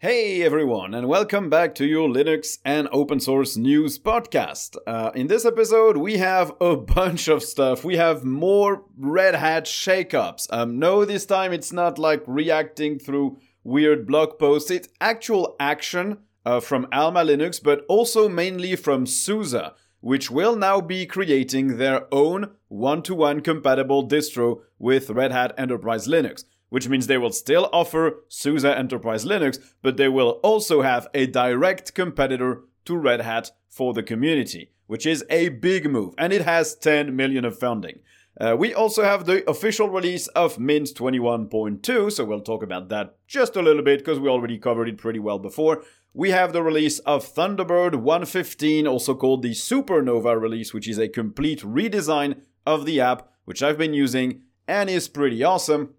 Hey everyone, and welcome back to your Linux and open source news podcast. Uh, in this episode, we have a bunch of stuff. We have more Red Hat shakeups. Um, no, this time it's not like reacting through weird blog posts. It's actual action uh, from Alma Linux, but also mainly from SUSE, which will now be creating their own one-to-one compatible distro with Red Hat Enterprise Linux which means they will still offer SUSE Enterprise Linux, but they will also have a direct competitor to Red Hat for the community, which is a big move, and it has 10 million of funding. Uh, we also have the official release of Mint 21.2, so we'll talk about that just a little bit because we already covered it pretty well before. We have the release of Thunderbird 115, also called the Supernova release, which is a complete redesign of the app, which I've been using and is pretty awesome.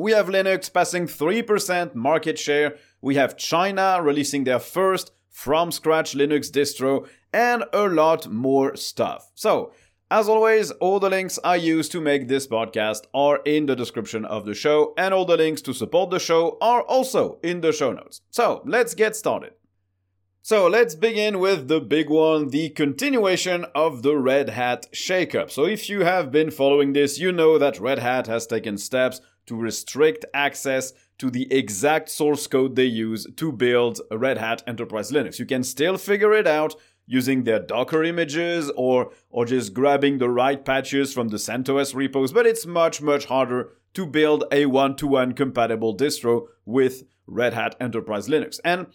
We have Linux passing 3% market share. We have China releasing their first from scratch Linux distro and a lot more stuff. So, as always, all the links I use to make this podcast are in the description of the show, and all the links to support the show are also in the show notes. So, let's get started. So let's begin with the big one, the continuation of the Red Hat shakeup. So if you have been following this, you know that Red Hat has taken steps to restrict access to the exact source code they use to build Red Hat Enterprise Linux. You can still figure it out using their Docker images or, or just grabbing the right patches from the CentOS repos, but it's much, much harder to build a one-to-one compatible distro with Red Hat Enterprise Linux. And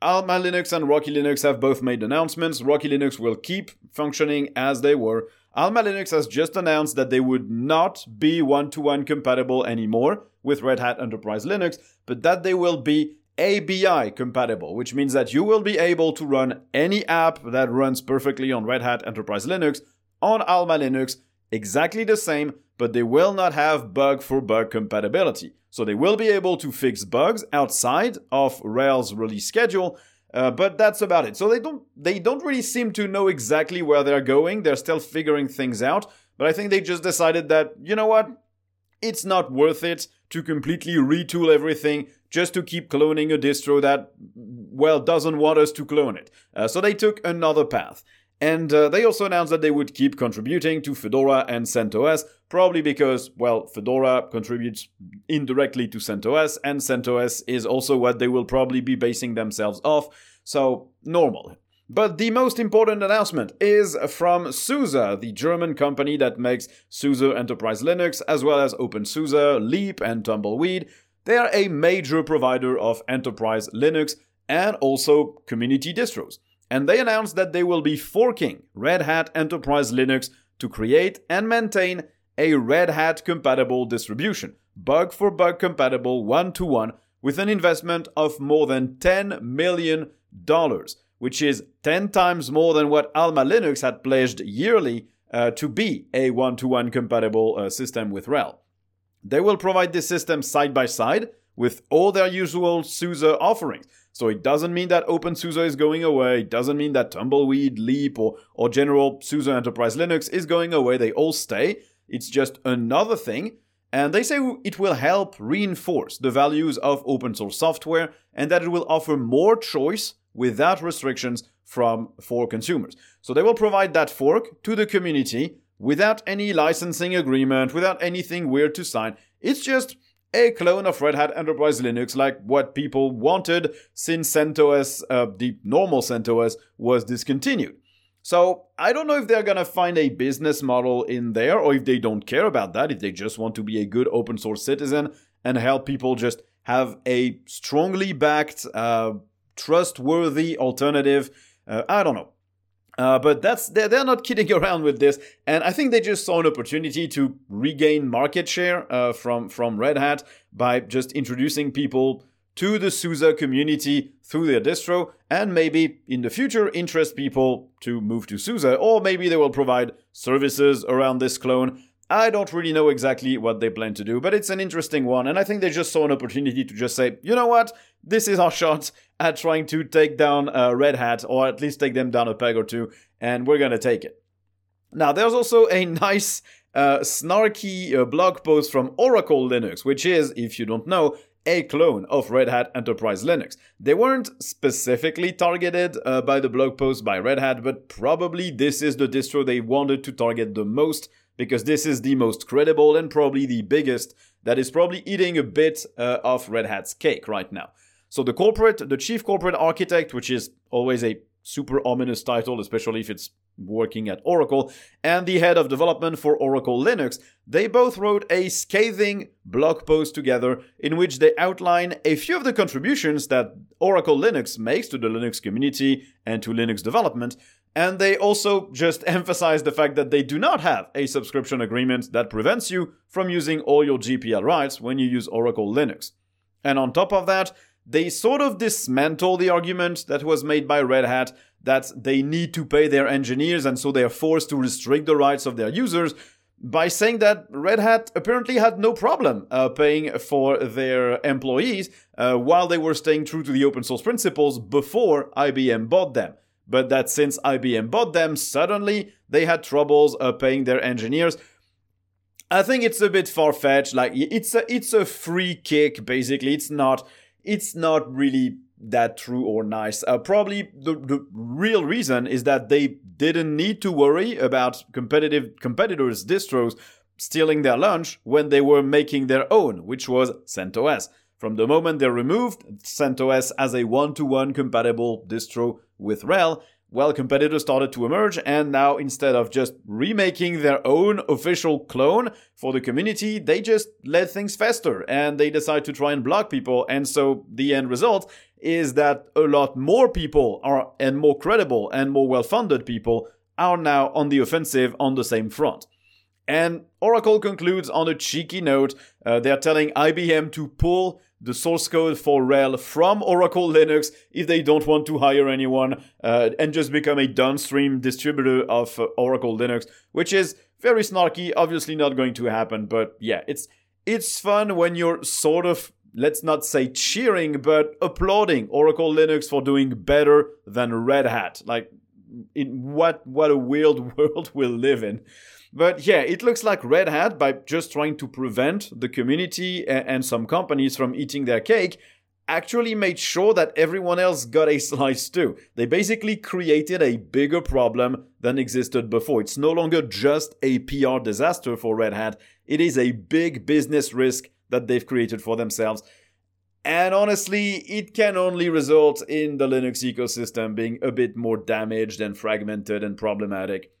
Alma Linux and Rocky Linux have both made announcements. Rocky Linux will keep functioning as they were, Alma Linux has just announced that they would not be one to one compatible anymore with Red Hat Enterprise Linux, but that they will be ABI compatible, which means that you will be able to run any app that runs perfectly on Red Hat Enterprise Linux on Alma Linux exactly the same, but they will not have bug for bug compatibility. So they will be able to fix bugs outside of RHEL's release schedule, uh, but that's about it. So they don't they don't really seem to know exactly where they're going. They're still figuring things out. But I think they just decided that you know what, it's not worth it to completely retool everything just to keep cloning a distro that well doesn't want us to clone it. Uh, so they took another path. And uh, they also announced that they would keep contributing to Fedora and CentOS, probably because, well, Fedora contributes indirectly to CentOS, and CentOS is also what they will probably be basing themselves off, so normal. But the most important announcement is from SUSE, the German company that makes SUSE Enterprise Linux, as well as OpenSUSE, Leap, and Tumbleweed. They are a major provider of enterprise Linux and also community distros and they announced that they will be forking Red Hat Enterprise Linux to create and maintain a Red Hat compatible distribution, bug for bug compatible one to one, with an investment of more than $10 million, which is 10 times more than what Alma Linux had pledged yearly uh, to be a one to one compatible uh, system with RHEL. They will provide this system side by side with all their usual SUSE offerings. So it doesn't mean that OpenSUSE is going away. It doesn't mean that Tumbleweed, Leap, or, or general SUSE Enterprise Linux is going away. They all stay. It's just another thing. And they say it will help reinforce the values of open source software and that it will offer more choice without restrictions from for consumers. So they will provide that fork to the community without any licensing agreement, without anything weird to sign. It's just a clone of Red Hat Enterprise Linux, like what people wanted since CentOS, uh, the normal CentOS, was discontinued. So I don't know if they're gonna find a business model in there, or if they don't care about that, if they just want to be a good open source citizen and help people just have a strongly backed, uh, trustworthy alternative. Uh, I don't know. Uh, but that's they're, they're not kidding around with this, and I think they just saw an opportunity to regain market share uh, from from Red Hat by just introducing people to the SUSE community through their distro, and maybe in the future interest people to move to SUSE, or maybe they will provide services around this clone. I don't really know exactly what they plan to do, but it's an interesting one, and I think they just saw an opportunity to just say, you know what, this is our shot at trying to take down uh, Red Hat, or at least take them down a peg or two, and we're gonna take it. Now, there's also a nice, uh, snarky uh, blog post from Oracle Linux, which is, if you don't know, a clone of Red Hat Enterprise Linux. They weren't specifically targeted uh, by the blog post by Red Hat, but probably this is the distro they wanted to target the most because this is the most credible and probably the biggest that is probably eating a bit uh, of Red Hat's cake right now. So the corporate, the chief corporate architect, which is always a super ominous title, especially if it's working at Oracle, and the head of development for Oracle Linux, they both wrote a scathing blog post together in which they outline a few of the contributions that Oracle Linux makes to the Linux community and to Linux development. And they also just emphasize the fact that they do not have a subscription agreement that prevents you from using all your GPL rights when you use Oracle Linux. And on top of that, they sort of dismantle the argument that was made by Red Hat that they need to pay their engineers and so they are forced to restrict the rights of their users by saying that Red Hat apparently had no problem uh, paying for their employees uh, while they were staying true to the open source principles before IBM bought them. But that since IBM bought them, suddenly they had troubles uh, paying their engineers. I think it's a bit far fetched. Like it's a it's a free kick basically. It's not it's not really that true or nice. Uh, probably the, the real reason is that they didn't need to worry about competitive competitors' distros stealing their lunch when they were making their own, which was CentOS. From the moment they removed CentOS as a one-to-one compatible distro with RHEL, well, competitors started to emerge, and now instead of just remaking their own official clone for the community, they just let things fester and they decide to try and block people. And so the end result is that a lot more people are, and more credible and more well funded people are now on the offensive on the same front. And Oracle concludes on a cheeky note. Uh, they're telling IBM to pull the source code for RHEL from Oracle Linux if they don't want to hire anyone uh, and just become a downstream distributor of uh, Oracle Linux, which is very snarky. Obviously, not going to happen, but yeah, it's it's fun when you're sort of let's not say cheering, but applauding Oracle Linux for doing better than Red Hat. Like, in what what a weird world we live in. But yeah, it looks like Red Hat, by just trying to prevent the community and some companies from eating their cake, actually made sure that everyone else got a slice too. They basically created a bigger problem than existed before. It's no longer just a PR disaster for Red Hat, it is a big business risk that they've created for themselves. And honestly, it can only result in the Linux ecosystem being a bit more damaged and fragmented and problematic.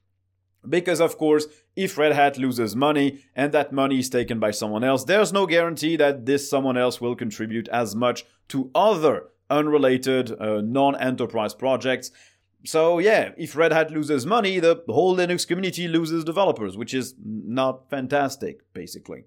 Because, of course, if Red Hat loses money and that money is taken by someone else, there's no guarantee that this someone else will contribute as much to other unrelated uh, non enterprise projects. So, yeah, if Red Hat loses money, the whole Linux community loses developers, which is not fantastic, basically.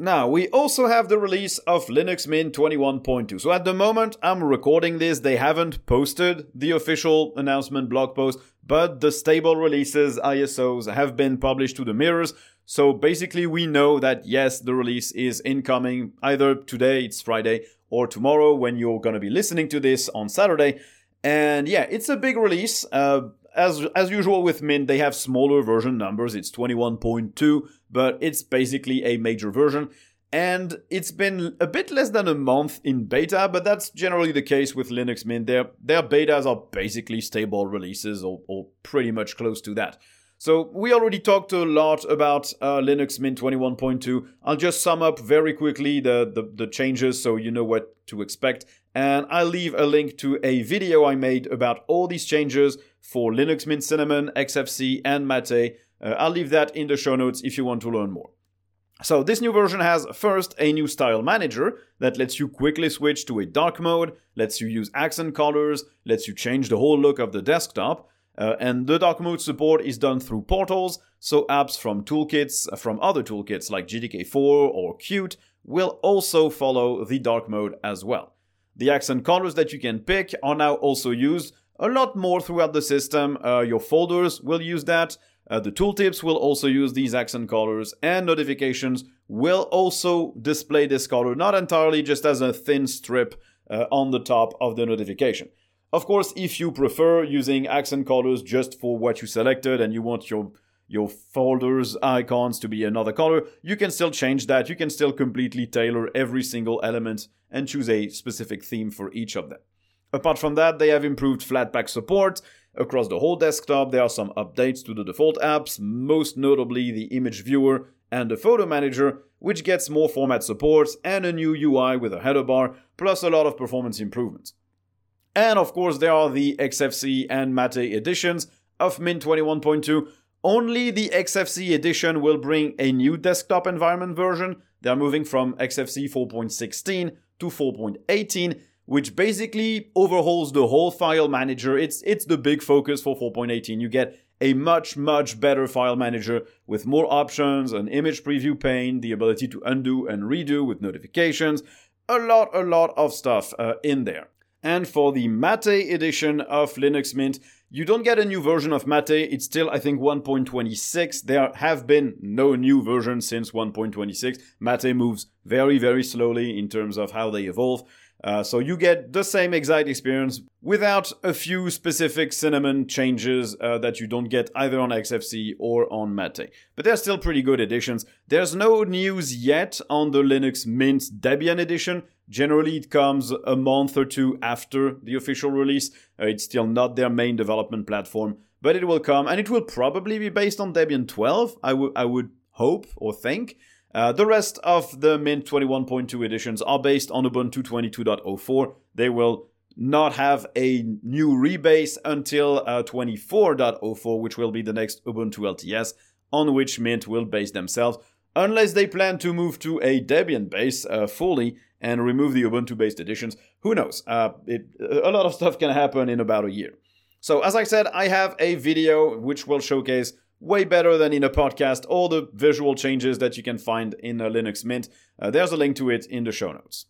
Now, we also have the release of Linux Mint 21.2. So at the moment I'm recording this, they haven't posted the official announcement blog post, but the stable releases, ISOs, have been published to the mirrors. So basically we know that yes, the release is incoming either today, it's Friday, or tomorrow when you're gonna be listening to this on Saturday. And yeah, it's a big release. Uh, as as usual with Mint, they have smaller version numbers. It's 21.2, but it's basically a major version. And it's been a bit less than a month in beta, but that's generally the case with Linux Mint. Their their betas are basically stable releases or, or pretty much close to that. So we already talked a lot about uh, Linux Mint 21.2. I'll just sum up very quickly the, the, the changes so you know what to expect. And I'll leave a link to a video I made about all these changes for Linux Mint Cinnamon, XFCE, and Mate. Uh, I'll leave that in the show notes if you want to learn more. So this new version has first a new style manager that lets you quickly switch to a dark mode, lets you use accent colors, lets you change the whole look of the desktop. Uh, and the dark mode support is done through portals, so apps from toolkits, uh, from other toolkits like GTK4 or Qt, will also follow the dark mode as well. The accent colors that you can pick are now also used a lot more throughout the system. Uh, your folders will use that. Uh, the tooltips will also use these accent colors, and notifications will also display this color, not entirely just as a thin strip uh, on the top of the notification. Of course, if you prefer using accent colors just for what you selected and you want your your folders icons to be another color, you can still change that. You can still completely tailor every single element and choose a specific theme for each of them. Apart from that, they have improved Flatpak support across the whole desktop. There are some updates to the default apps, most notably the image viewer and the photo manager, which gets more format support and a new UI with a header bar, plus a lot of performance improvements. And of course, there are the XFCE and Mate editions of Mint 21.2. Only the XFCE edition will bring a new desktop environment version. They are moving from XFCE 4.16 to 4.18, which basically overhauls the whole file manager. It's it's the big focus for 4.18. You get a much much better file manager with more options, an image preview pane, the ability to undo and redo with notifications, a lot a lot of stuff uh, in there. And for the Mate edition of Linux Mint, you don't get a new version of Mate. It's still, I think, 1.26. There have been no new versions since 1.26. Mate moves very, very slowly in terms of how they evolve. Uh, so you get the same exact experience without a few specific cinnamon changes uh, that you don't get either on XFCE or on Mate. But they're still pretty good editions. There's no news yet on the Linux Mint Debian edition. Generally, it comes a month or two after the official release. Uh, it's still not their main development platform, but it will come, and it will probably be based on Debian 12. I would I would hope or think. Uh, the rest of the Mint 21.2 editions are based on Ubuntu 22.04. They will not have a new rebase until uh, 24.04, which will be the next Ubuntu LTS, on which Mint will base themselves, unless they plan to move to a Debian base uh, fully and remove the Ubuntu based editions. Who knows? Uh, it, a lot of stuff can happen in about a year. So, as I said, I have a video which will showcase way better than in a podcast all the visual changes that you can find in a Linux Mint. Uh, there's a link to it in the show notes.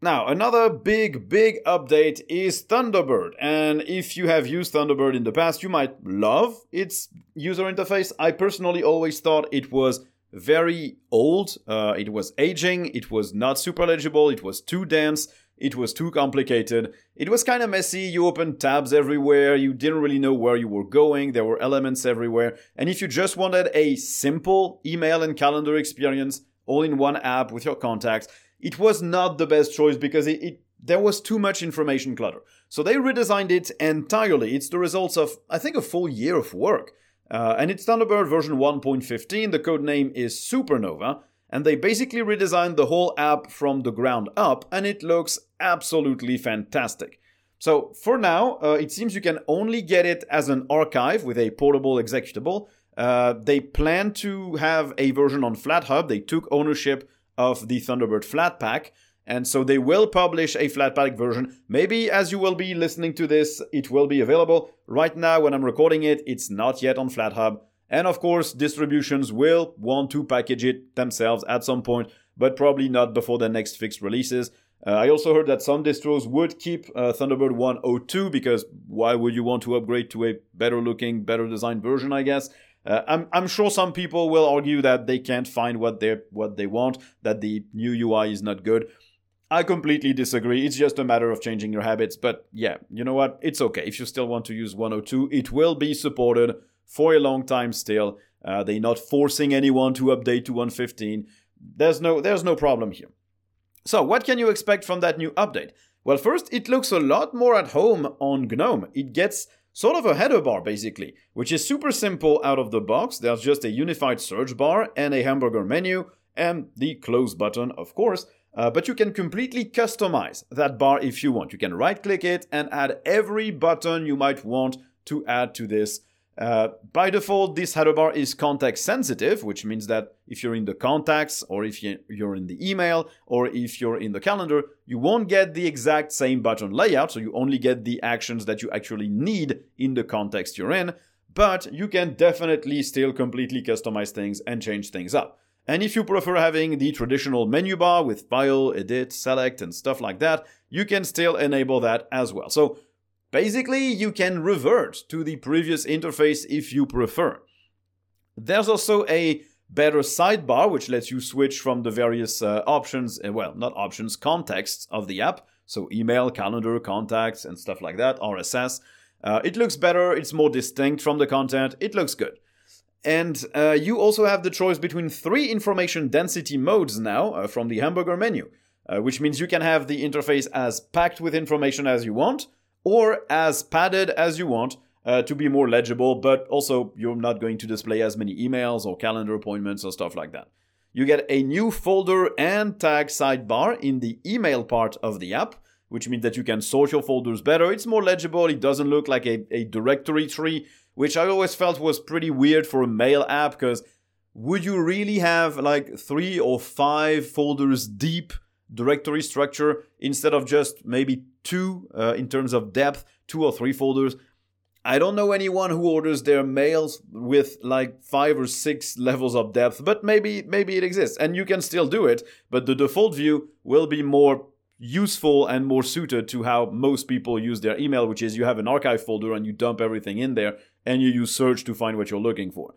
Now, another big, big update is Thunderbird. And if you have used Thunderbird in the past, you might love its user interface. I personally always thought it was very old, uh, it was aging, it was not super legible, it was too dense, it was too complicated. It was kind of messy. You opened tabs everywhere. You didn't really know where you were going. There were elements everywhere. And if you just wanted a simple email and calendar experience all in one app with your contacts, it was not the best choice because it, it there was too much information clutter. So they redesigned it entirely. It's the results of, I think, a full year of work. Uh, and it's Thunderbird version 115. The code name is Supernova and they basically redesigned the whole app from the ground up, and it looks absolutely fantastic. So for now, uh, it seems you can only get it as an archive with a portable executable. Uh, they plan to have a version on FlatHub. They took ownership of the Thunderbird Flatpak, and so they will publish a Flatpak version. Maybe as you will be listening to this, it will be available. Right now, when I'm recording it, it's not yet on FlatHub. And of course, distributions will want to package it themselves at some point, but probably not before the next fixed releases. Uh, I also heard that some distros would keep uh, Thunderbird 102 because why would you want to upgrade to a better looking, better designed version, I guess? Uh, I'm, I'm sure some people will argue that they can't find what they what they want, that the new UI is not good. I completely disagree. It's just a matter of changing your habits. But yeah, you know what? It's okay. If you still want to use 102, it will be supported for a long time still. Uh, they're not forcing anyone to update to 115. There's no there's no problem here. So what can you expect from that new update? Well, first it looks a lot more at home on GNOME. It gets sort of a header bar basically, which is super simple out of the box. There's just a unified search bar and a hamburger menu and the close button, of course. Uh, but you can completely customize that bar if you want. You can right click it and add every button you might want to add to this uh, by default, this header bar is context sensitive, which means that if you're in the contacts, or if you're in the email, or if you're in the calendar, you won't get the exact same button layout, so you only get the actions that you actually need in the context you're in, but you can definitely still completely customize things and change things up. And if you prefer having the traditional menu bar with file, edit, select, and stuff like that, you can still enable that as well. So Basically, you can revert to the previous interface if you prefer. There's also a better sidebar which lets you switch from the various uh, options, uh, well, not options, contexts of the app. So email, calendar, contacts, and stuff like that, RSS. Uh, it looks better, it's more distinct from the content, it looks good. And uh, you also have the choice between three information density modes now uh, from the hamburger menu, uh, which means you can have the interface as packed with information as you want, or as padded as you want uh, to be more legible, but also you're not going to display as many emails or calendar appointments or stuff like that. You get a new folder and tag sidebar in the email part of the app, which means that you can sort your folders better. It's more legible, it doesn't look like a, a directory tree which I always felt was pretty weird for a mail app because would you really have like three or five folders deep directory structure instead of just maybe two uh, in terms of depth, two or three folders? I don't know anyone who orders their mails with like five or six levels of depth, but maybe maybe it exists and you can still do it, but the default view will be more useful and more suited to how most people use their email, which is you have an archive folder and you dump everything in there and you use search to find what you're looking for.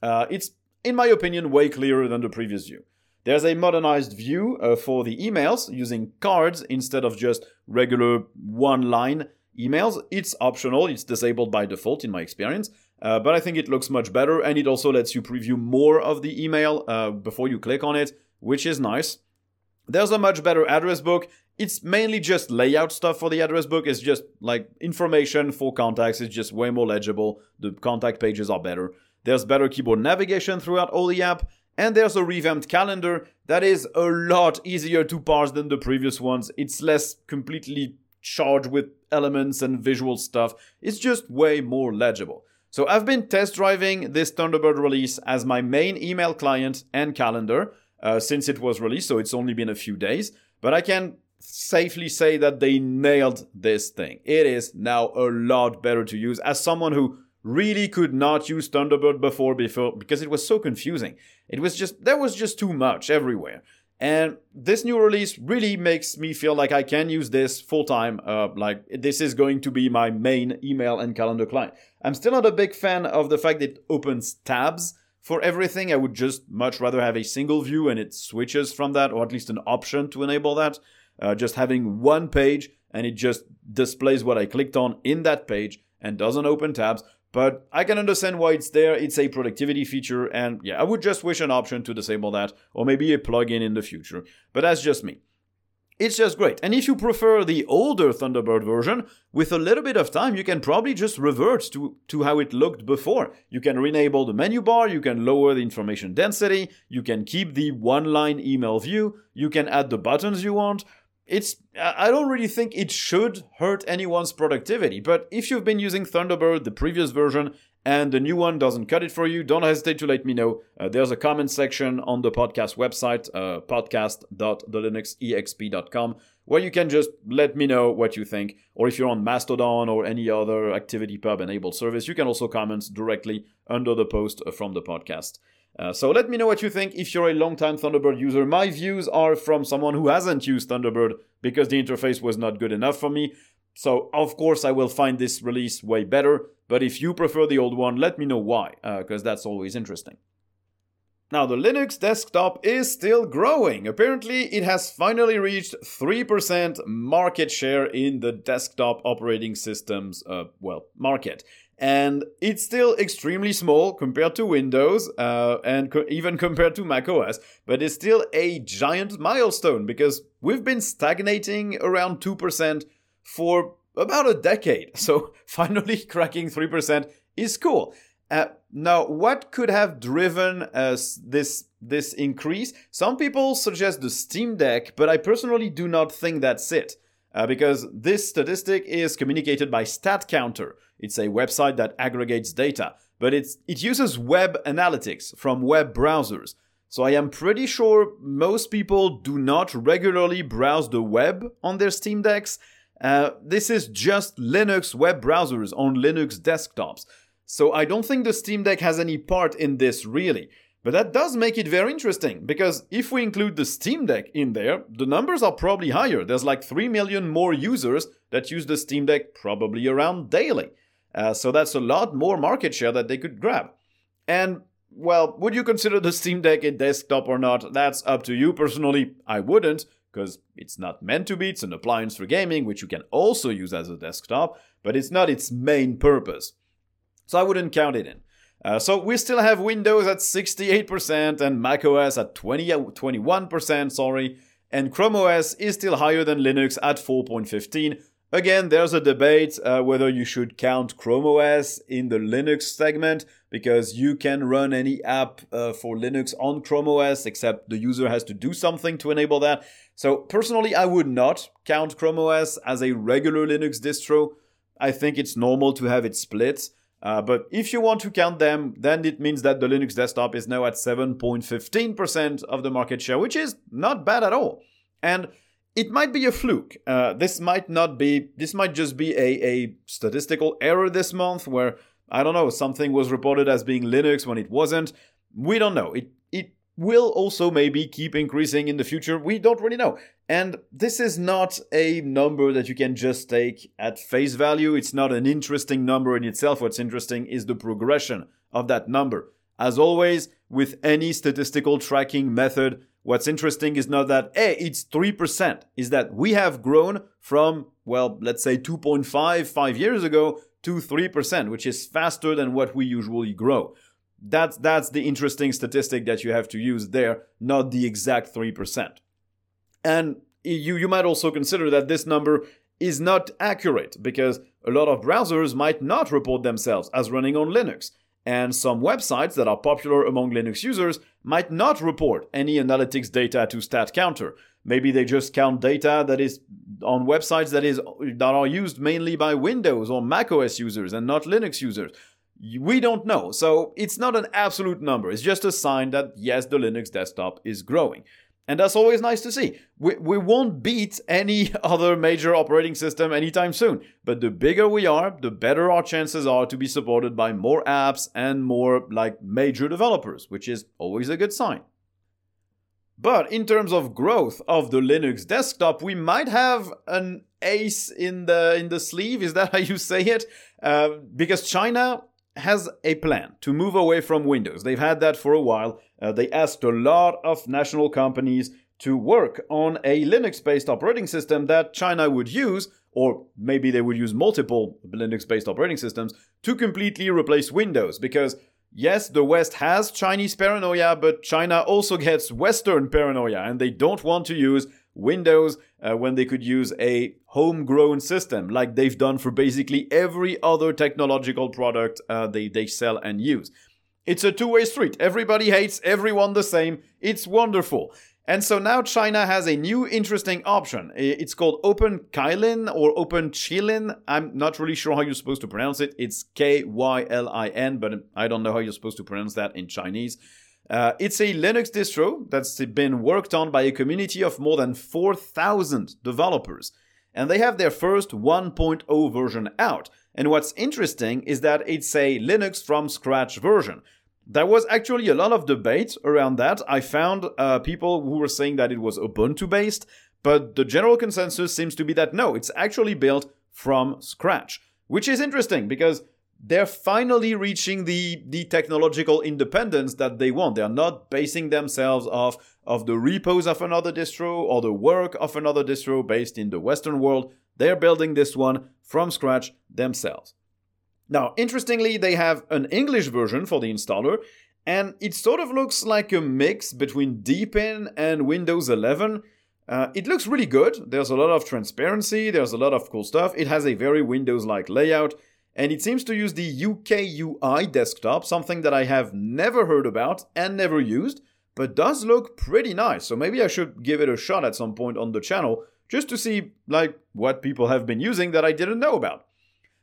Uh, it's, in my opinion, way clearer than the previous view. There's a modernized view uh, for the emails using cards instead of just regular one line emails. It's optional, it's disabled by default in my experience, uh, but I think it looks much better and it also lets you preview more of the email uh, before you click on it, which is nice. There's a much better address book. It's mainly just layout stuff for the address book. It's just like information for contacts. It's just way more legible. The contact pages are better. There's better keyboard navigation throughout all the app. And there's a revamped calendar that is a lot easier to parse than the previous ones. It's less completely charged with elements and visual stuff. It's just way more legible. So I've been test driving this Thunderbird release as my main email client and calendar uh, since it was released, so it's only been a few days. But I can safely say that they nailed this thing. It is now a lot better to use. As someone who really could not use Thunderbird before, before because it was so confusing. It was just there was just too much everywhere. And this new release really makes me feel like I can use this full time. Uh, like this is going to be my main email and calendar client. I'm still not a big fan of the fact that it opens tabs for everything, I would just much rather have a single view and it switches from that, or at least an option to enable that. Uh, just having one page and it just displays what I clicked on in that page and doesn't open tabs. But I can understand why it's there. It's a productivity feature, and yeah, I would just wish an option to disable that, or maybe a plugin in the future. But that's just me. It's just great. And if you prefer the older Thunderbird version, with a little bit of time, you can probably just revert to, to how it looked before. You can renable the menu bar, you can lower the information density, you can keep the one line email view, you can add the buttons you want. It's I don't really think it should hurt anyone's productivity, but if you've been using Thunderbird, the previous version, and the new one doesn't cut it for you, don't hesitate to let me know. Uh, there's a comment section on the podcast website, uh, podcast.thelinuxexp.com, where you can just let me know what you think. Or if you're on Mastodon or any other ActivityPub enabled service, you can also comment directly under the post from the podcast. Uh, so let me know what you think if you're a long-time Thunderbird user. My views are from someone who hasn't used Thunderbird because the interface was not good enough for me. So, of course, I will find this release way better, but if you prefer the old one, let me know why, because uh, that's always interesting. Now, the Linux desktop is still growing. Apparently, it has finally reached 3% market share in the desktop operating systems, uh, well, market. And it's still extremely small compared to Windows uh, and co- even compared to macOS, but it's still a giant milestone because we've been stagnating around 2% for about a decade. So finally cracking 3% is cool. Uh, now, what could have driven us this this increase? Some people suggest the Steam Deck, but I personally do not think that's it. Uh, because this statistic is communicated by StatCounter. It's a website that aggregates data, but it's, it uses web analytics from web browsers. So I am pretty sure most people do not regularly browse the web on their Steam Decks, uh, this is just Linux web browsers on Linux desktops. So I don't think the Steam Deck has any part in this really. But that does make it very interesting, because if we include the Steam Deck in there, the numbers are probably higher. There's like 3 million more users that use the Steam Deck probably around daily. Uh, so that's a lot more market share that they could grab. And, well, would you consider the Steam Deck a desktop or not? That's up to you. Personally, I wouldn't, because it's not meant to be. It's an appliance for gaming, which you can also use as a desktop, but it's not its main purpose. So I wouldn't count it in. Uh, so we still have Windows at 68% and macOS at 20, 21%, sorry, and Chrome OS is still higher than Linux at 4.15. Again, there's a debate uh, whether you should count Chrome OS in the Linux segment because you can run any app uh, for Linux on Chrome OS except the user has to do something to enable that. So personally, I would not count Chrome OS as a regular Linux distro. I think it's normal to have it split. Uh, but if you want to count them, then it means that the Linux desktop is now at 7.15% of the market share, which is not bad at all. And it might be a fluke. Uh, this might not be, this might just be a, a statistical error this month where, I don't know, something was reported as being Linux when it wasn't. We don't know. It, will also maybe keep increasing in the future. We don't really know. And this is not a number that you can just take at face value. It's not an interesting number in itself. What's interesting is the progression of that number. As always, with any statistical tracking method, what's interesting is not that, hey, it's 3%, is that we have grown from, well, let's say 2.5 five years ago to 3%, which is faster than what we usually grow. That's, that's the interesting statistic that you have to use there, not the exact 3%. And you, you might also consider that this number is not accurate because a lot of browsers might not report themselves as running on Linux. And some websites that are popular among Linux users might not report any analytics data to StatCounter. Maybe they just count data that is on websites that is that are used mainly by Windows or macOS users and not Linux users. We don't know. So it's not an absolute number. It's just a sign that yes, the Linux desktop is growing. And that's always nice to see. We, we won't beat any other major operating system anytime soon. But the bigger we are, the better our chances are to be supported by more apps and more like major developers, which is always a good sign. But in terms of growth of the Linux desktop, we might have an ace in the in the sleeve. Is that how you say it? Uh, because China has a plan to move away from Windows. They've had that for a while. Uh, they asked a lot of national companies to work on a Linux based operating system that China would use, or maybe they would use multiple Linux based operating systems to completely replace Windows. Because, yes, the West has Chinese paranoia, but China also gets Western paranoia, and they don't want to use Windows uh, when they could use a homegrown system like they've done for basically every other technological product uh, they, they sell and use. It's a two way street. Everybody hates everyone the same. It's wonderful. And so now China has a new interesting option. It's called Open Kylin or Open Chilin. I'm not really sure how you're supposed to pronounce it. It's K Y L I N, but I don't know how you're supposed to pronounce that in Chinese. Uh, it's a Linux distro that's been worked on by a community of more than 4,000 developers. And they have their first 1.0 version out. And what's interesting is that it's a Linux from scratch version. There was actually a lot of debate around that. I found uh, people who were saying that it was Ubuntu based, but the general consensus seems to be that no, it's actually built from scratch, which is interesting because they're finally reaching the, the technological independence that they want. They're not basing themselves off of the repos of another distro or the work of another distro based in the Western world. They're building this one from scratch themselves. Now, interestingly, they have an English version for the installer, and it sort of looks like a mix between Deepin and Windows 11. Uh, it looks really good. There's a lot of transparency, there's a lot of cool stuff. It has a very Windows like layout and it seems to use the UKUI desktop, something that I have never heard about and never used, but does look pretty nice. So maybe I should give it a shot at some point on the channel just to see like what people have been using that I didn't know about.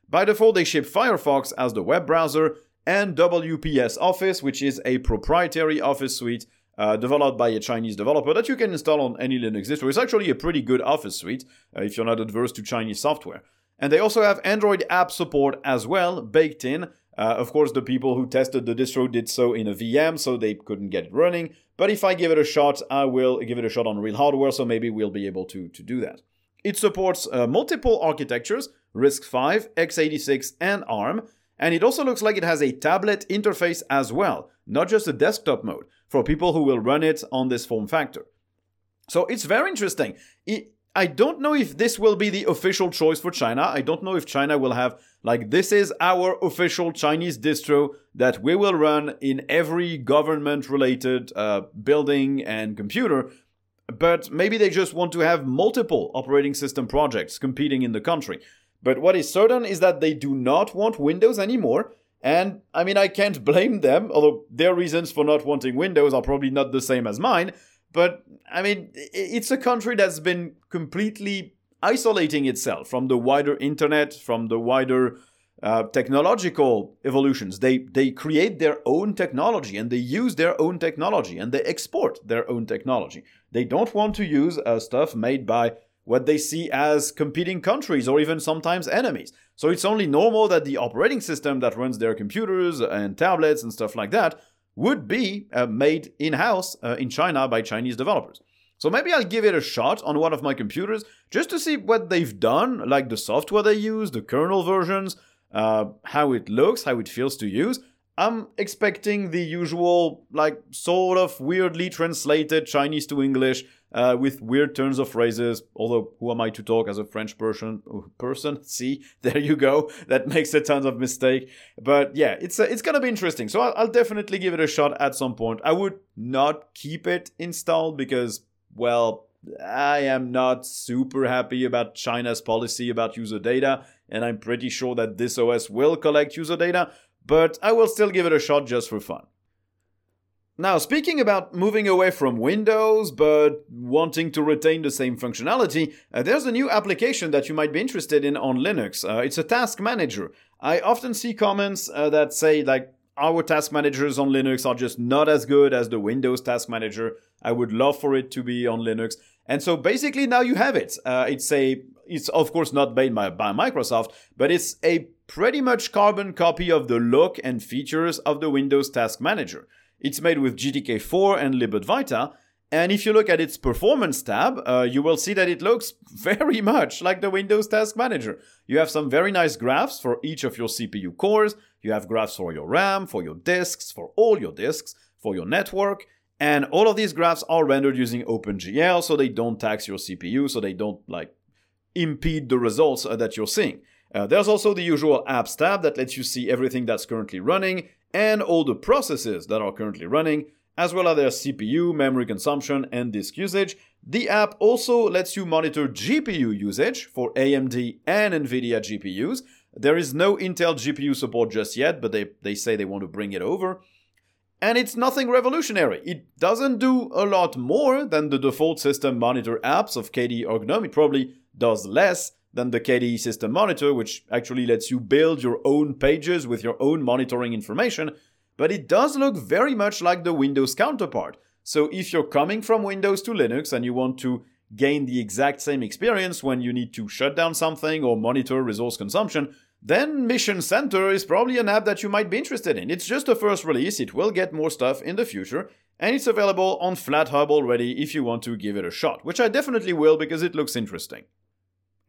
By default, they ship Firefox as the web browser and WPS Office, which is a proprietary Office suite uh, developed by a Chinese developer that you can install on any Linux distro. It's actually a pretty good Office suite uh, if you're not adverse to Chinese software. And they also have Android app support as well, baked in. Uh, of course, the people who tested the distro did so in a VM, so they couldn't get it running. But if I give it a shot, I will give it a shot on real hardware, so maybe we'll be able to, to do that. It supports uh, multiple architectures RISC-V, x86, and ARM. And it also looks like it has a tablet interface as well, not just a desktop mode, for people who will run it on this form factor. So it's very interesting. It, I don't know if this will be the official choice for China. I don't know if China will have, like, this is our official Chinese distro that we will run in every government related uh, building and computer. But maybe they just want to have multiple operating system projects competing in the country. But what is certain is that they do not want Windows anymore. And I mean, I can't blame them, although their reasons for not wanting Windows are probably not the same as mine. But I mean, it's a country that's been completely isolating itself from the wider internet, from the wider uh, technological evolutions. They they create their own technology and they use their own technology and they export their own technology. They don't want to use uh, stuff made by what they see as competing countries or even sometimes enemies. So it's only normal that the operating system that runs their computers and tablets and stuff like that would be uh, made in house uh, in China by Chinese developers. So maybe I'll give it a shot on one of my computers just to see what they've done, like the software they use, the kernel versions, uh, how it looks, how it feels to use. I'm expecting the usual, like, sort of weirdly translated Chinese to English uh, with weird turns of phrases. Although, who am I to talk as a French person? Person, see, there you go. That makes a ton of mistake. But yeah, it's uh, it's gonna be interesting. So I'll, I'll definitely give it a shot at some point. I would not keep it installed because, well, I am not super happy about China's policy about user data, and I'm pretty sure that this OS will collect user data but I will still give it a shot just for fun. Now, speaking about moving away from Windows but wanting to retain the same functionality, uh, there's a new application that you might be interested in on Linux. Uh, it's a task manager. I often see comments uh, that say, like, our task managers on Linux are just not as good as the Windows task manager. I would love for it to be on Linux. And so basically now you have it. Uh, it's a, it's of course not made by, by Microsoft, but it's a pretty much carbon copy of the look and features of the Windows Task Manager. It's made with GTK4 and libadwaita, and if you look at its performance tab, uh, you will see that it looks very much like the Windows Task Manager. You have some very nice graphs for each of your CPU cores, you have graphs for your RAM, for your disks, for all your disks, for your network, and all of these graphs are rendered using OpenGL so they don't tax your CPU, so they don't like impede the results uh, that you're seeing. Uh, there's also the usual apps tab that lets you see everything that's currently running and all the processes that are currently running, as well as their CPU, memory consumption, and disk usage. The app also lets you monitor GPU usage for AMD and NVIDIA GPUs. There is no Intel GPU support just yet, but they, they say they want to bring it over. And it's nothing revolutionary. It doesn't do a lot more than the default system monitor apps of KDE or GNOME. It probably does less, than the KDE System Monitor, which actually lets you build your own pages with your own monitoring information, but it does look very much like the Windows counterpart. So if you're coming from Windows to Linux and you want to gain the exact same experience when you need to shut down something or monitor resource consumption, then Mission Center is probably an app that you might be interested in. It's just a first release, it will get more stuff in the future, and it's available on FlatHub already if you want to give it a shot, which I definitely will because it looks interesting.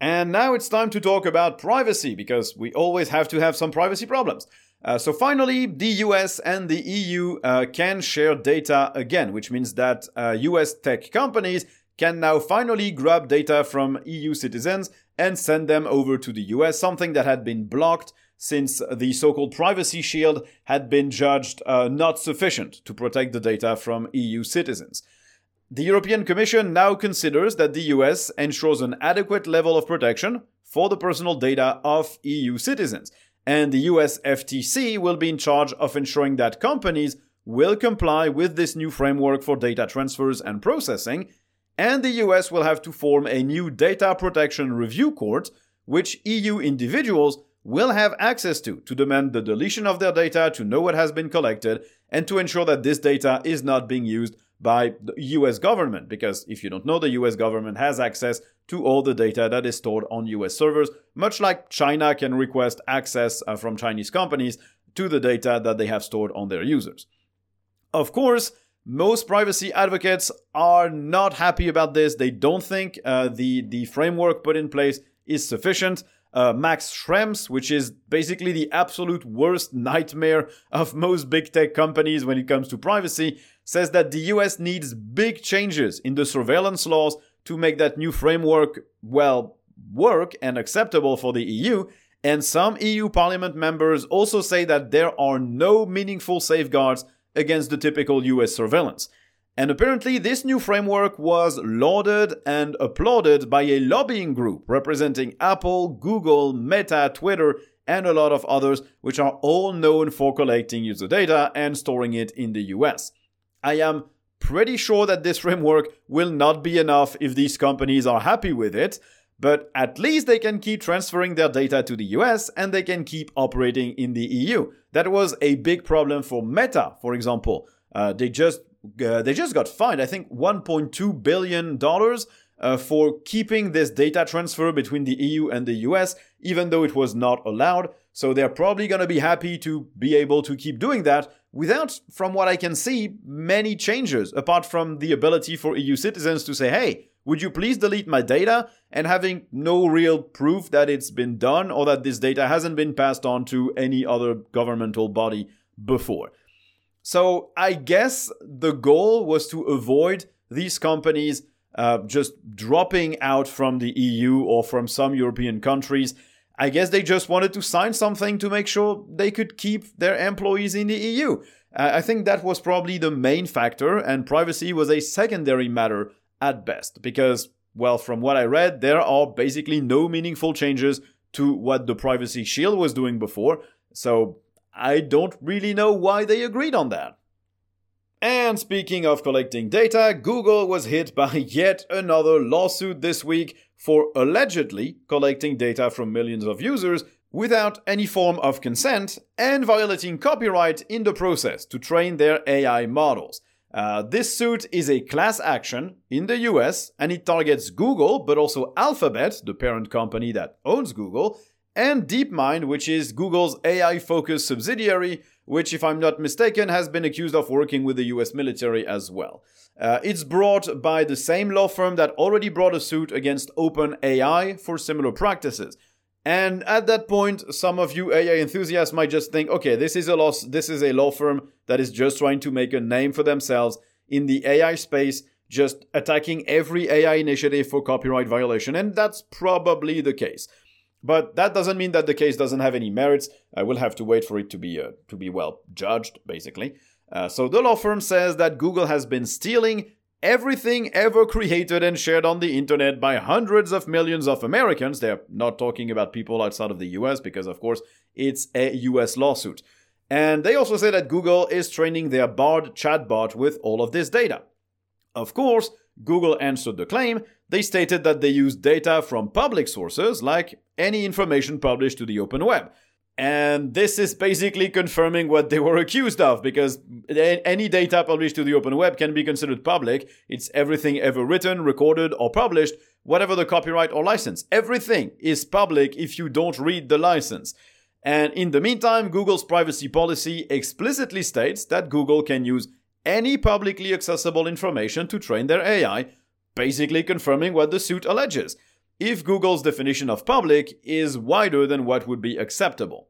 And now it's time to talk about privacy because we always have to have some privacy problems. Uh, so finally, the US and the EU uh, can share data again, which means that uh, US tech companies can now finally grab data from EU citizens and send them over to the US, something that had been blocked since the so called Privacy Shield had been judged uh, not sufficient to protect the data from EU citizens. The European Commission now considers that the US ensures an adequate level of protection for the personal data of EU citizens, and the US FTC will be in charge of ensuring that companies will comply with this new framework for data transfers and processing, and the US will have to form a new data protection review court, which EU individuals will have access to to demand the deletion of their data to know what has been collected and to ensure that this data is not being used by the US government because if you don't know, the US government has access to all the data that is stored on US servers, much like China can request access uh, from Chinese companies to the data that they have stored on their users. Of course, most privacy advocates are not happy about this. They don't think uh, the, the framework put in place is sufficient. Uh, Max Schrems, which is basically the absolute worst nightmare of most big tech companies when it comes to privacy, says that the US needs big changes in the surveillance laws to make that new framework, well, work and acceptable for the EU. And some EU Parliament members also say that there are no meaningful safeguards against the typical US surveillance. And apparently, this new framework was lauded and applauded by a lobbying group representing Apple, Google, Meta, Twitter, and a lot of others, which are all known for collecting user data and storing it in the US. I am pretty sure that this framework will not be enough if these companies are happy with it, but at least they can keep transferring their data to the US and they can keep operating in the EU. That was a big problem for Meta, for example. Uh, they just uh, they just got fined, I think, 1.2 billion dollars uh, for keeping this data transfer between the EU and the US, even though it was not allowed. So they're probably going to be happy to be able to keep doing that without, from what I can see, many changes, apart from the ability for EU citizens to say, hey, would you please delete my data? And having no real proof that it's been done or that this data hasn't been passed on to any other governmental body before. So I guess the goal was to avoid these companies uh, just dropping out from the EU or from some European countries. I guess they just wanted to sign something to make sure they could keep their employees in the EU. Uh, I think that was probably the main factor, and privacy was a secondary matter at best, because, well, from what I read, there are basically no meaningful changes to what the Privacy Shield was doing before, so I don't really know why they agreed on that. And speaking of collecting data, Google was hit by yet another lawsuit this week for allegedly collecting data from millions of users without any form of consent and violating copyright in the process to train their AI models. Uh, this suit is a class action in the US and it targets Google, but also Alphabet, the parent company that owns Google, and DeepMind, which is Google's AI focused subsidiary, which, if I'm not mistaken, has been accused of working with the US military as well. Uh, it's brought by the same law firm that already brought a suit against OpenAI for similar practices. And at that point, some of you AI enthusiasts might just think, okay, this is a law, this is a law firm that is just trying to make a name for themselves in the AI space, just attacking every AI initiative for copyright violation, and that's probably the case. But that doesn't mean that the case doesn't have any merits. I will have to wait for it to be uh, to be well judged, basically. Uh, so the law firm says that Google has been stealing everything ever created and shared on the internet by hundreds of millions of Americans. They're not talking about people outside of the US because, of course, it's a US lawsuit. And they also say that Google is training their Bard chatbot with all of this data. Of course, Google answered the claim. They stated that they used data from public sources, like any information published to the open web. And this is basically confirming what they were accused of, because any data published to the open web can be considered public. It's everything ever written, recorded, or published, whatever the copyright or license. Everything is public if you don't read the license. And in the meantime, Google's privacy policy explicitly states that Google can use any publicly accessible information to train their AI, basically confirming what the suit alleges if Google's definition of public is wider than what would be acceptable.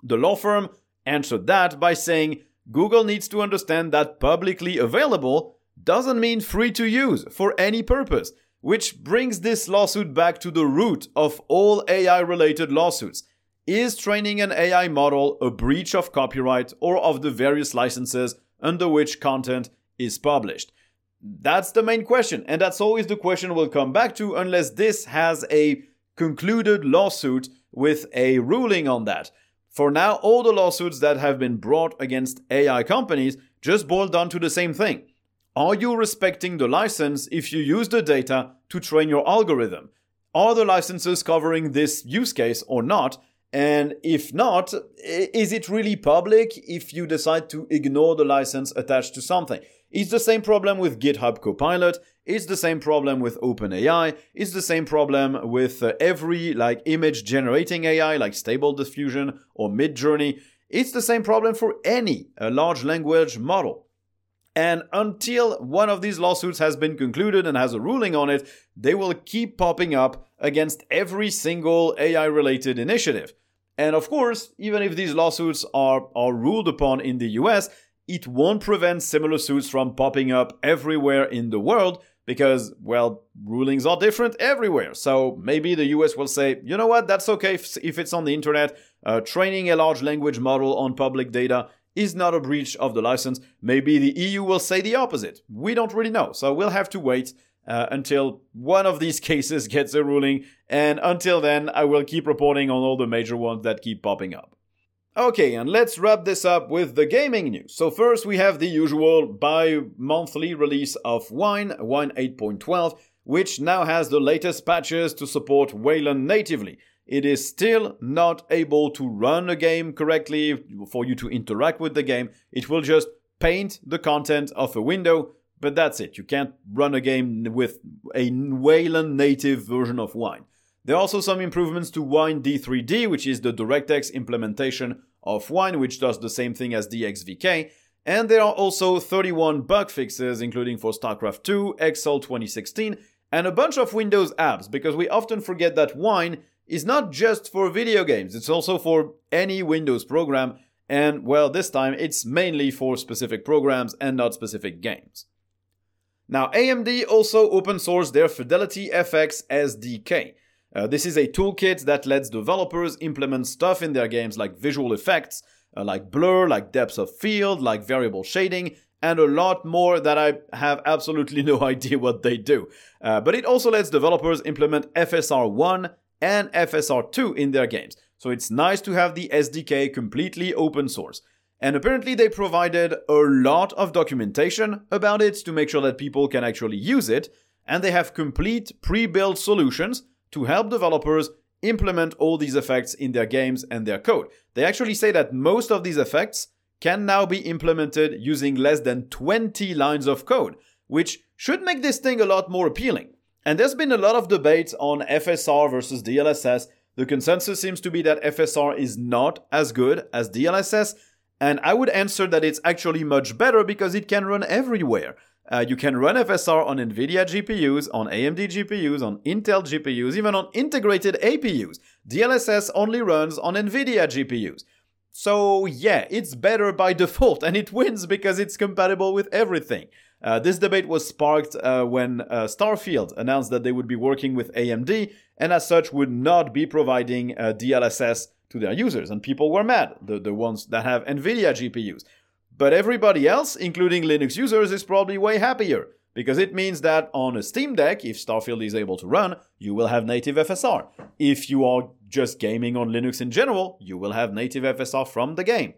The law firm answered that by saying Google needs to understand that publicly available doesn't mean free to use for any purpose, which brings this lawsuit back to the root of all AI related lawsuits. Is training an AI model a breach of copyright or of the various licenses under which content is published? That's the main question, and that's always the question we'll come back to unless this has a concluded lawsuit with a ruling on that. For now, all the lawsuits that have been brought against AI companies just boil down to the same thing. Are you respecting the license if you use the data to train your algorithm? Are the licenses covering this use case or not? And if not, is it really public if you decide to ignore the license attached to something? It's the same problem with GitHub Copilot. It's the same problem with OpenAI. It's the same problem with uh, every like image generating AI like Stable Diffusion or Midjourney. It's the same problem for any uh, large language model. And until one of these lawsuits has been concluded and has a ruling on it, they will keep popping up against every single AI related initiative. And of course, even if these lawsuits are, are ruled upon in the US, it won't prevent similar suits from popping up everywhere in the world because, well, rulings are different everywhere. So maybe the US will say, you know what, that's okay if, if it's on the internet. Uh, training a large language model on public data is not a breach of the license. Maybe the EU will say the opposite. We don't really know. So we'll have to wait uh, until one of these cases gets a ruling. And until then, I will keep reporting on all the major ones that keep popping up. Okay, and let's wrap this up with the gaming news. So, first, we have the usual bi monthly release of Wine, Wine 8.12, which now has the latest patches to support Wayland natively. It is still not able to run a game correctly for you to interact with the game. It will just paint the content of a window, but that's it. You can't run a game with a Wayland native version of Wine. There are also some improvements to Wine D3D, which is the DirectX implementation of Wine, which does the same thing as DXVK. And there are also 31 bug fixes, including for StarCraft 2, Exile 2016, and a bunch of Windows apps, because we often forget that Wine is not just for video games, it's also for any Windows program, and well, this time it's mainly for specific programs and not specific games. Now, AMD also open sourced their FidelityFX SDK. Uh, this is a toolkit that lets developers implement stuff in their games like visual effects, uh, like blur, like depth of field, like variable shading, and a lot more that I have absolutely no idea what they do. Uh, but it also lets developers implement FSR1 and FSR2 in their games. So it's nice to have the SDK completely open source. And apparently, they provided a lot of documentation about it to make sure that people can actually use it. And they have complete pre built solutions to help developers implement all these effects in their games and their code. They actually say that most of these effects can now be implemented using less than 20 lines of code, which should make this thing a lot more appealing. And there's been a lot of debate on FSR versus DLSS. The consensus seems to be that FSR is not as good as DLSS, and I would answer that it's actually much better because it can run everywhere. Uh, you can run FSR on NVIDIA GPUs, on AMD GPUs, on Intel GPUs, even on integrated APUs. DLSS only runs on NVIDIA GPUs. So, yeah, it's better by default, and it wins because it's compatible with everything. Uh, this debate was sparked uh, when uh, Starfield announced that they would be working with AMD, and as such would not be providing uh, DLSS to their users. And people were mad, the, the ones that have NVIDIA GPUs. But everybody else, including Linux users, is probably way happier because it means that on a Steam Deck, if Starfield is able to run, you will have native FSR. If you are just gaming on Linux in general, you will have native FSR from the game.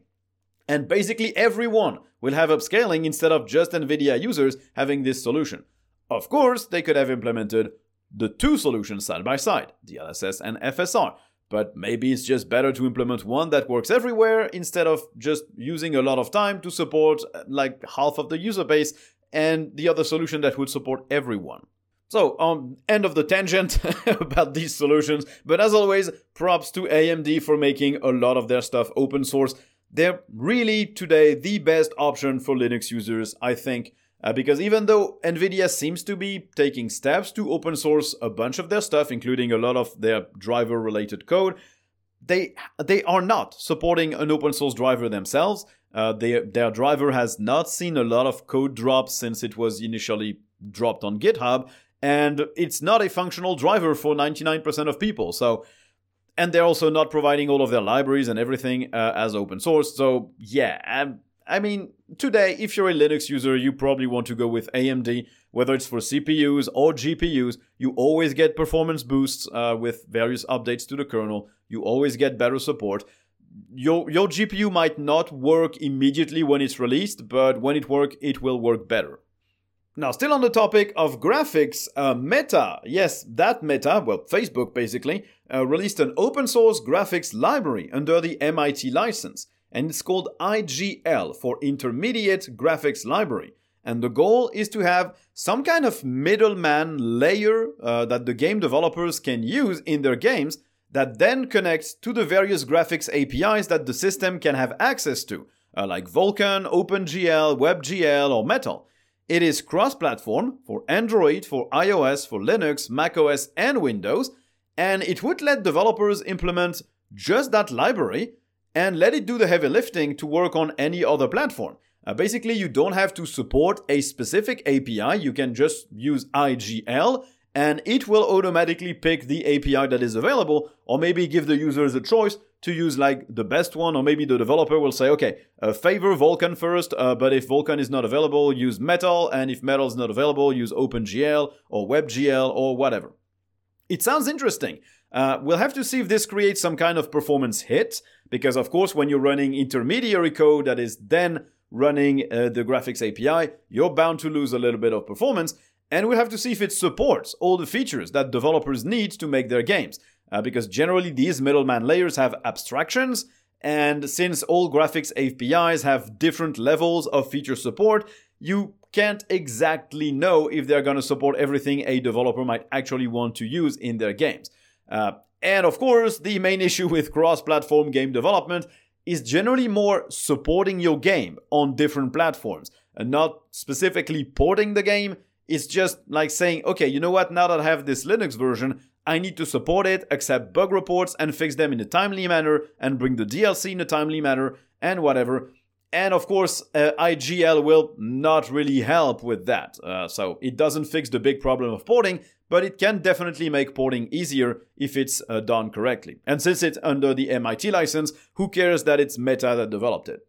And basically everyone will have upscaling instead of just NVIDIA users having this solution. Of course, they could have implemented the two solutions side by side, DLSS and FSR, but maybe it's just better to implement one that works everywhere instead of just using a lot of time to support uh, like half of the user base and the other solution that would support everyone. So, um, end of the tangent about these solutions, but as always, props to AMD for making a lot of their stuff open source. They're really today the best option for Linux users, I think, uh, because even though NVIDIA seems to be taking steps to open source a bunch of their stuff, including a lot of their driver related code, they they are not supporting an open source driver themselves. Uh, their driver has not seen a lot of code drops since it was initially dropped on GitHub, and it's not a functional driver for 99% of people. So, and they're also not providing all of their libraries and everything uh, as open source. So, yeah, I'm I mean, today, if you're a Linux user, you probably want to go with AMD, whether it's for CPUs or GPUs. You always get performance boosts uh, with various updates to the kernel. You always get better support. Your, your GPU might not work immediately when it's released, but when it works, it will work better. Now, still on the topic of graphics, uh, Meta, yes, that Meta, well, Facebook basically, uh, released an open source graphics library under the MIT license and it's called IGL for Intermediate Graphics Library. And the goal is to have some kind of middleman layer uh, that the game developers can use in their games that then connects to the various graphics APIs that the system can have access to, uh, like Vulkan, OpenGL, WebGL, or Metal. It is cross platform for Android, for iOS, for Linux, macOS, and Windows, and it would let developers implement just that library and let it do the heavy lifting to work on any other platform. Uh, basically, you don't have to support a specific API. You can just use IGL and it will automatically pick the API that is available, or maybe give the users a choice to use like the best one, or maybe the developer will say, okay, uh, favor Vulkan first, uh, but if Vulkan is not available, use Metal, and if Metal is not available, use OpenGL or WebGL or whatever. It sounds interesting. Uh, we'll have to see if this creates some kind of performance hit, because of course, when you're running intermediary code that is then running uh, the graphics API, you're bound to lose a little bit of performance. And we'll have to see if it supports all the features that developers need to make their games. Uh, because generally these middleman layers have abstractions, and since all graphics APIs have different levels of feature support, you can't exactly know if they're going to support everything a developer might actually want to use in their games. Uh, and of course, the main issue with cross platform game development is generally more supporting your game on different platforms and not specifically porting the game it's just like saying, okay, you know what? Now that I have this Linux version, I need to support it, accept bug reports, and fix them in a timely manner, and bring the DLC in a timely manner, and whatever. And of course, uh, IGL will not really help with that. Uh, so it doesn't fix the big problem of porting, but it can definitely make porting easier if it's uh, done correctly. And since it's under the MIT license, who cares that it's Meta that developed it?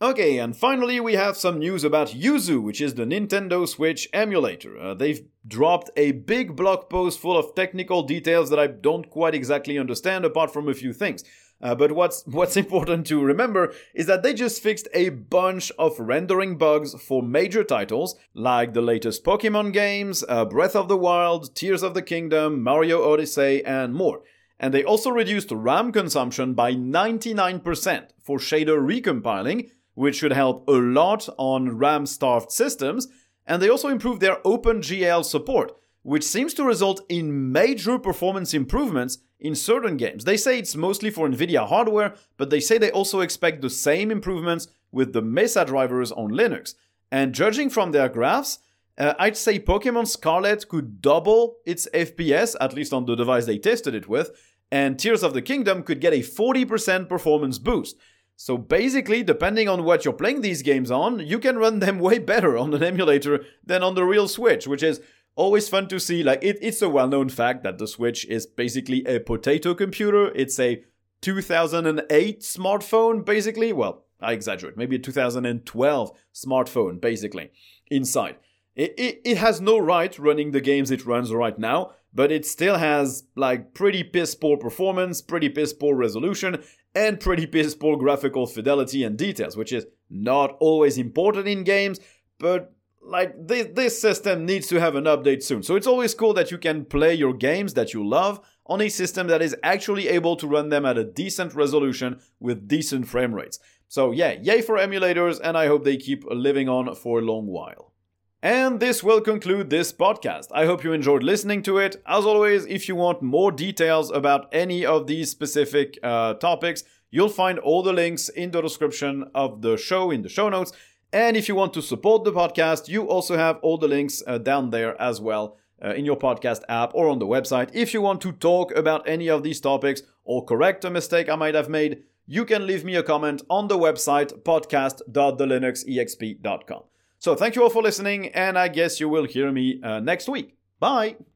Okay, and finally we have some news about Yuzu, which is the Nintendo Switch emulator. Uh, they've dropped a big blog post full of technical details that I don't quite exactly understand, apart from a few things. Uh, but what's what's important to remember is that they just fixed a bunch of rendering bugs for major titles like the latest Pokemon games, uh, Breath of the Wild, Tears of the Kingdom, Mario Odyssey, and more. And they also reduced RAM consumption by 99% for shader recompiling, which should help a lot on RAM starved systems, and they also improved their OpenGL support, which seems to result in major performance improvements in certain games. They say it's mostly for NVIDIA hardware, but they say they also expect the same improvements with the Mesa drivers on Linux. And judging from their graphs, uh, I'd say Pokemon Scarlet could double its FPS, at least on the device they tested it with, and Tears of the Kingdom could get a 40% performance boost. So basically, depending on what you're playing these games on, you can run them way better on an emulator than on the real Switch, which is always fun to see. Like, it, it's a well known fact that the Switch is basically a potato computer. It's a 2008 smartphone, basically. Well, I exaggerate. Maybe a 2012 smartphone, basically, inside. It, it, it has no right running the games it runs right now, but it still has like pretty piss poor performance, pretty piss poor resolution, and pretty piss poor graphical fidelity and details, which is not always important in games, but like this, this system needs to have an update soon. So it's always cool that you can play your games that you love on a system that is actually able to run them at a decent resolution with decent frame rates. So yeah, yay for emulators, and I hope they keep living on for a long while. And this will conclude this podcast. I hope you enjoyed listening to it. As always, if you want more details about any of these specific uh, topics, you'll find all the links in the description of the show in the show notes. And if you want to support the podcast, you also have all the links uh, down there as well uh, in your podcast app or on the website. If you want to talk about any of these topics or correct a mistake I might have made, you can leave me a comment on the website podcast.thelinuxexp.com. So thank you all for listening, and I guess you will hear me uh, next week. Bye!